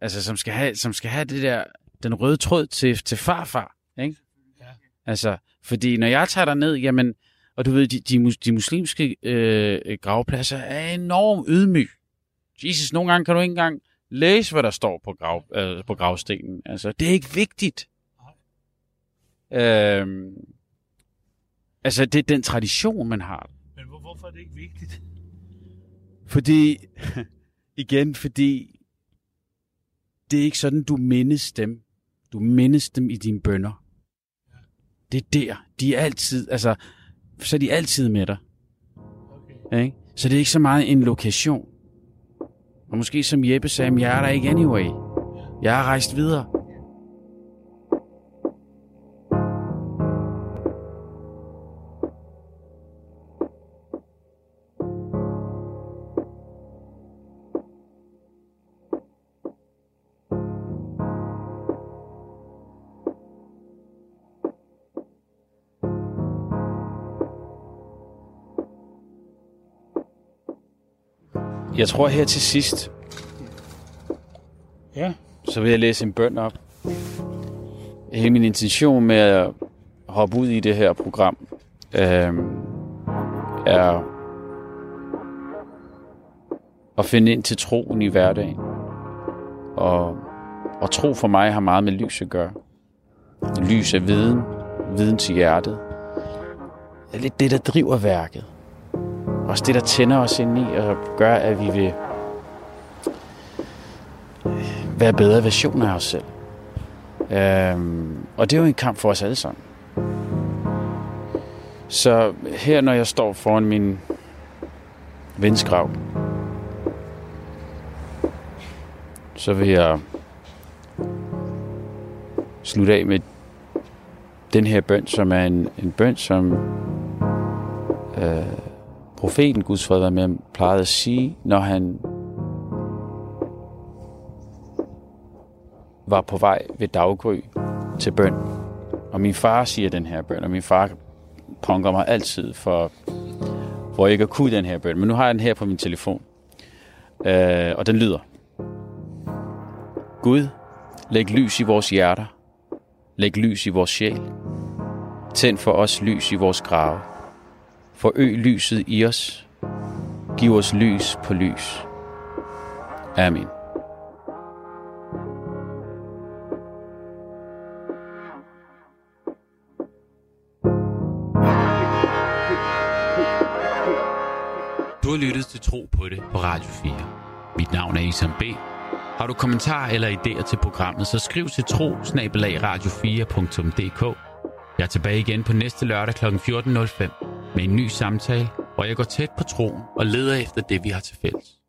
Altså, som skal have, som skal have det der, den røde tråd til, til farfar, ikke? Ja. Altså, fordi når jeg tager ned, jamen, og du ved, de, de, de muslimske øh, gravpladser er enormt ydmyg. Jesus, nogle gange kan du ikke engang læse, hvad der står på, grav, øh, på gravstenen. Altså, det er ikke vigtigt. Øhm, altså, det er den tradition, man har. Men hvor, hvorfor er det ikke vigtigt? Fordi, igen, fordi det er ikke sådan, du mindes dem. Du mindes dem i dine bønder. Det er der. De er altid, altså, så er de altid med dig. Okay. Ikke? Så det er ikke så meget en lokation. Og måske som Jeppe sagde, "Men jeg er der ikke anyway. Jeg er rejst videre. Jeg tror her til sidst, Ja, så vil jeg læse en bøn op. Hele min intention med at hoppe ud i det her program øh, er at finde ind til troen i hverdagen. Og, og tro for mig har meget med lys at gøre. Lys af viden, viden til hjertet. Det er lidt det, der driver værket. Også det, der tænder os ind i og gør, at vi vil være bedre versioner af os selv. Øhm, og det er jo en kamp for os alle sammen. Så her, når jeg står foran min venskrav, så vil jeg slutte af med den her bøn, som er en, en bøn, som øh, profeten Guds fred være med ham, plejede at sige, når han var på vej ved daggry til bøn. Og min far siger den her bøn, og min far punker mig altid for, for ikke kunne den her bøn. Men nu har jeg den her på min telefon. Øh, og den lyder. Gud, læg lys i vores hjerter. Læg lys i vores sjæl. Tænd for os lys i vores grave. Forøg lyset i os. Giv os lys på lys. Amen. Du har lyttet til Tro på det på Radio 4. Mit navn er Isam B. Har du kommentarer eller idéer til programmet, så skriv til tro radio4.dk. Jeg er tilbage igen på næste lørdag kl. 14.05 med en ny samtale, hvor jeg går tæt på troen og leder efter det, vi har til fælles.